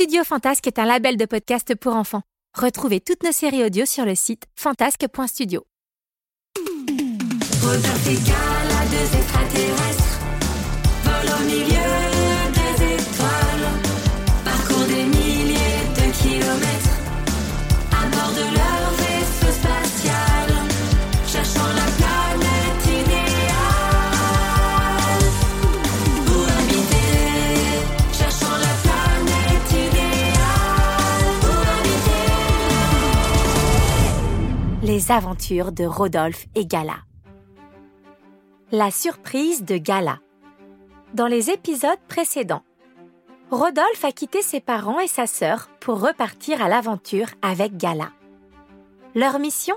Studio Fantasque est un label de podcast pour enfants. Retrouvez toutes nos séries audio sur le site fantasque.studio. De Rodolphe et Gala. La surprise de Gala. Dans les épisodes précédents, Rodolphe a quitté ses parents et sa sœur pour repartir à l'aventure avec Gala. Leur mission?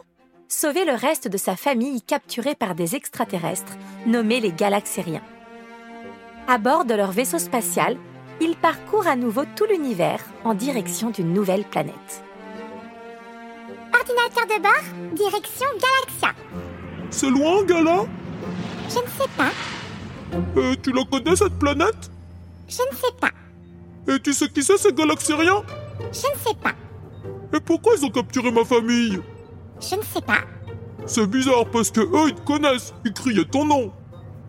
Sauver le reste de sa famille capturée par des extraterrestres nommés les Galaxériens. À bord de leur vaisseau spatial, ils parcourent à nouveau tout l'univers en direction d'une nouvelle planète. Ordinateur de bord, direction Galaxia. C'est loin, Gala? Je ne sais pas, Euh, Tu la connais, cette planète? Je ne sais pas, Et tu sais qui c'est, ces galaxériens je ne sais pas, Et pourquoi ils ont capturé ma famille? Je ne sais pas, C'est bizarre, parce que eux, ils te connaissent, ils criaient ton nom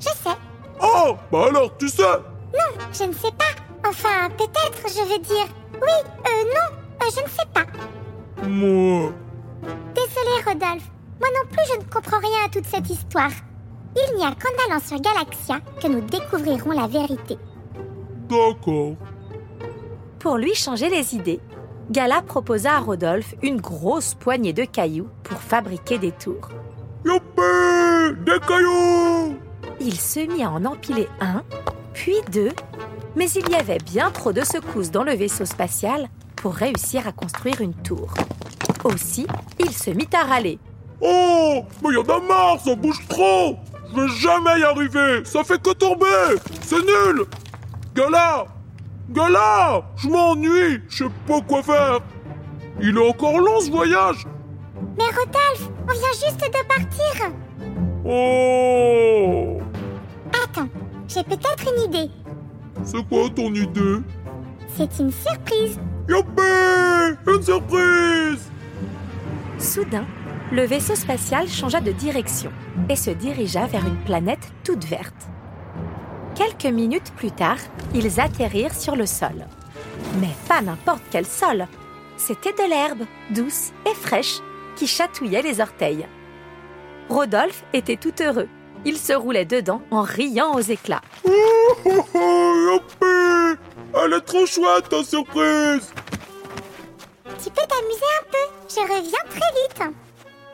je sais. Ah Bah alors, tu sais? Non, je ne sais pas. Enfin, peut-être, je veux dire. Oui, euh, non, euh, je ne sais pas. Moi... Désolé, Rodolphe. Moi non plus, je ne comprends rien à toute cette histoire. Il n'y a qu'en allant sur Galaxia que nous découvrirons la vérité. D'accord. Pour lui changer les idées, Gala proposa à Rodolphe une grosse poignée de cailloux pour fabriquer des tours. Youpi Des cailloux Il se mit à en empiler un, puis deux, mais il y avait bien trop de secousses dans le vaisseau spatial pour réussir à construire une tour. Aussi, il se mit à râler. Oh Mais y en a marre, ça bouge trop. Je vais jamais y arriver. Ça fait que tomber. C'est nul. Gala Gala Je m'ennuie. Je sais pas quoi faire. Il est encore long, ce voyage. Mais Rodolphe, on vient juste de partir. Oh. Attends, j'ai peut-être une idée. C'est quoi ton idée? C'est une surprise. Youpi! Une surprise Soudain, le vaisseau spatial changea de direction et se dirigea vers une planète toute verte. Quelques minutes plus tard, ils atterrirent sur le sol. Mais pas n'importe quel sol. C'était de l'herbe, douce et fraîche, qui chatouillait les orteils. Rodolphe était tout heureux. Il se roulait dedans en riant aux éclats. Oh, oh, oh, Elle est trop chouette, ta surprise Tu peux t'amuser un peu. Je reviens très vite.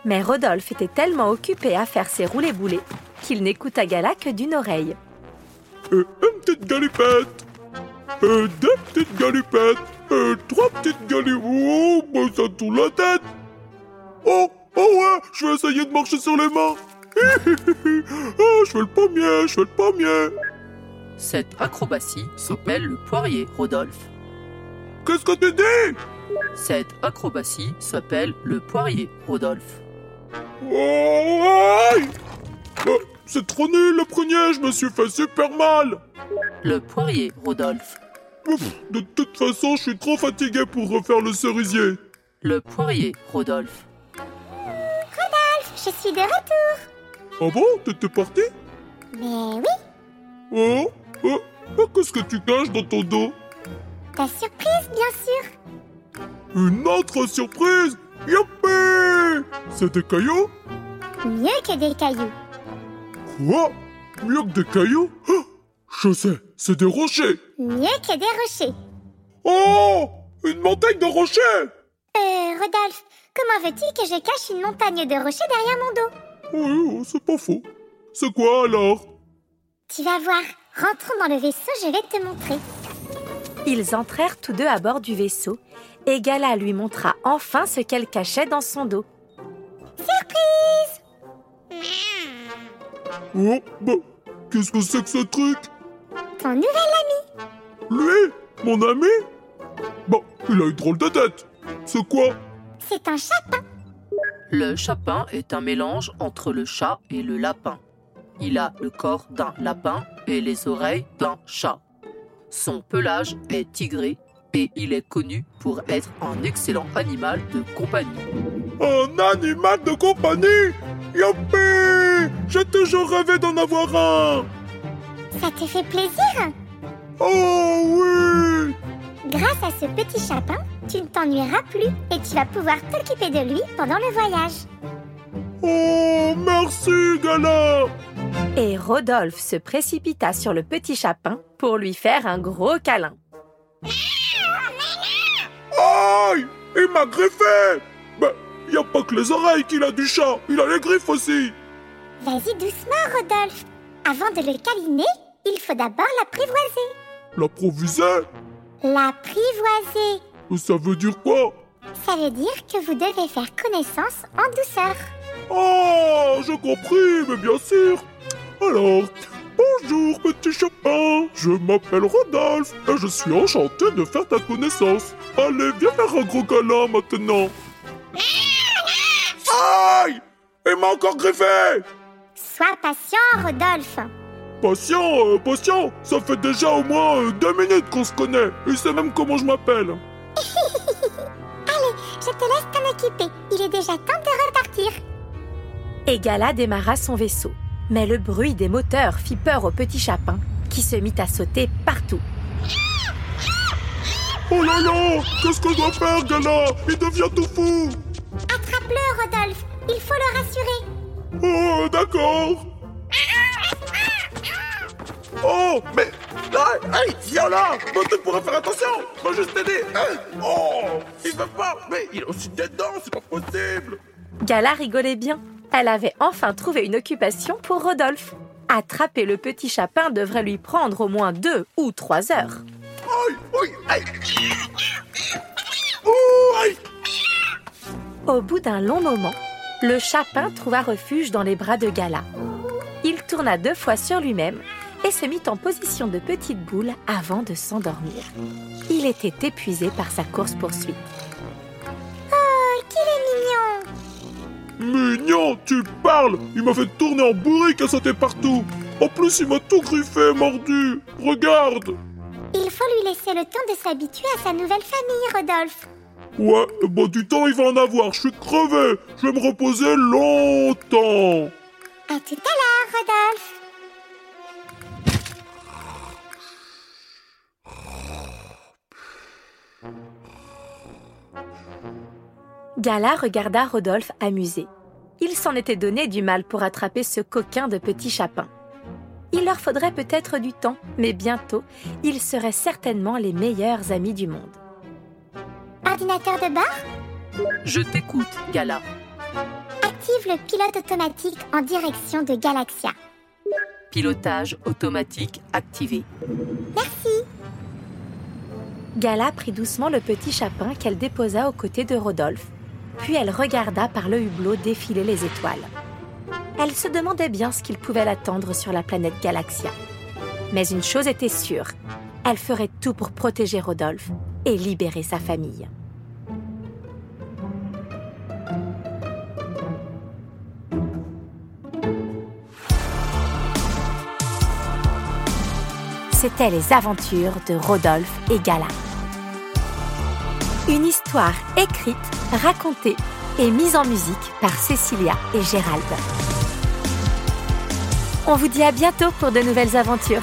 Mais Rodolphe était tellement occupé à faire ses roulés-boulés qu'il n'écouta Gala que d'une oreille. Et une petite galipette. Et deux petites galipettes. Et trois petites galipettes. Oh, bah ça tourne la tête. Oh, oh ouais, je vais essayer de marcher sur les mains. Oh, je fais le pommier, je fais le pommier. Cette acrobatie s'appelle le poirier, Rodolphe. Qu'est-ce que tu dis? Cette acrobatie s'appelle le poirier, Rodolphe. Oh, Euh, C'est trop nul le premier, je me suis fait super mal Le poirier, Rodolphe. Ouf, De toute façon, je suis trop fatigué pour refaire le cerisier Le poirier, Rodolphe. Je suis de retour. Ah bon T'étais parti? Mais oui, Oh Oh, oh, Qu'est-ce que tu caches dans ton dos? Ta surprise, bien sûr. Une autre surprise Youpi C'est des cailloux? Mieux que des cailloux. Quoi? Mieux que des cailloux? Ah, Je sais, c'est des rochers Mieux que des rochers. Oh Une montagne de rochers Euh, Rodolphe, comment veux-tu que je cache une montagne de rochers derrière mon dos? Oui, oh, c'est pas faux. C'est quoi alors? Tu vas voir. Rentrons dans le vaisseau, je vais te montrer. Ils entrèrent tous deux à bord du vaisseau et Gala lui montra enfin ce qu'elle cachait dans son dos. Surprise Oh, bah, qu'est-ce que c'est que ce truc? Ton nouvel ami Lui? Mon ami? Bah, il a une drôle de tête. C'est quoi? C'est un chapin. Le chapin est un mélange entre le chat et le lapin. Il a le corps d'un lapin et les oreilles d'un chat. Son pelage est tigré et il est connu pour être un excellent animal de compagnie. Un animal de compagnie? Youpi J'ai toujours rêvé d'en avoir un Ça te fait plaisir? Oh oui Grâce à ce petit chapin, tu ne t'ennuieras plus et tu vas pouvoir t'occuper de lui pendant le voyage. Oh, merci, Gala Et Rodolphe se précipita sur le petit chapin pour lui faire un gros câlin. Aïe Il m'a griffé Ben, y a pas que les oreilles qu'il a du chat, il a les griffes aussi Vas-y doucement, Rodolphe. Avant de le câliner, il faut d'abord l'apprivoiser. L'approviser? L'apprivoiser, Ça veut dire quoi? Ça veut dire que vous devez faire connaissance en douceur. Oh, j'ai compris, mais bien sûr Alors, bonjour petit chapin, je m'appelle Rodolphe et je suis enchanté de faire ta connaissance. Allez, viens faire un gros câlin maintenant. Aïe Il m'a encore griffé Sois patient, Rodolphe. Patient, euh, patient, ça fait déjà au moins euh, deux minutes qu'on se connaît. Il sait même comment je m'appelle. Allez, je te laisse t'en occuper. Il est déjà temps de repartir. Et Gala démarra son vaisseau. Mais le bruit des moteurs fit peur au petit chapin qui se mit à sauter partout. Oh là là Qu'est-ce qu'on doit faire, Gala Il devient tout fou. Attrape-le, Rodolphe. Il faut le rassurer. Oh, d'accord. Oh, mais... Hey, hey, viens là. Bon, tu pourrais faire attention. Je vais juste t'aider. Hey, Oh Il veut pas. Mais il a aussi des dents, c'est pas possible. Gala rigolait bien. Elle avait enfin trouvé une occupation pour Rodolphe. Attraper le petit chapin devrait lui prendre au moins deux ou trois heures. Au bout d'un long moment, le chapin trouva refuge dans les bras de Gala. Il tourna deux fois sur lui-même et se mit en position de petite boule avant de s'endormir. Il était épuisé par sa course-poursuite. Mignon. Tu parles Il m'a fait tourner en bourrique et sauter partout En plus, il m'a tout griffé et mordu Regarde Il faut lui laisser le temps de s'habituer à sa nouvelle famille, Rodolphe. Ouais, bah du temps, il va en avoir, je suis crevé Je vais me reposer longtemps À tout à l'heure, Rodolphe. Gala regarda Rodolphe amusé. Il s'en était donné du mal pour attraper ce coquin de petit chapin. Il leur faudrait peut-être du temps, mais bientôt, ils seraient certainement les meilleurs amis du monde. Ordinateur de bord, Je t'écoute, Gala. active le pilote automatique en direction de Galaxia. Pilotage automatique activé. Merci. Gala prit doucement le petit chapin qu'elle déposa aux côtés de Rodolphe, puis elle regarda par le hublot défiler les étoiles. Elle se demandait bien ce qu'il pouvait l'attendre sur la planète Galaxia. Mais une chose était sûre, elle ferait tout pour protéger Rodolphe et libérer sa famille. C'étaient les aventures de Rodolphe et Gala. Une histoire écrite, racontée et mise en musique par Cécilia et Gérald. On vous dit à bientôt pour de nouvelles aventures.